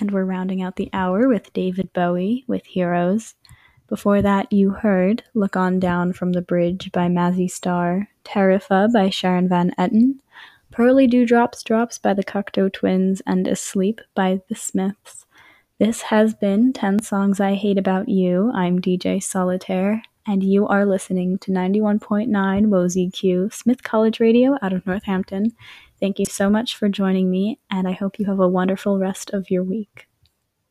and we're rounding out the hour with David Bowie with Heroes. Before that, you heard Look On Down from the Bridge by Mazzy Star, Tarifa by Sharon Van Etten, Pearly Dewdrops Drops by the Cocteau Twins, and Asleep by the Smiths. This has been 10 Songs I Hate About You. I'm DJ Solitaire, and you are listening to 91.9 WOZQ Smith College Radio out of Northampton. Thank you so much for joining me, and I hope you have a wonderful rest of your week.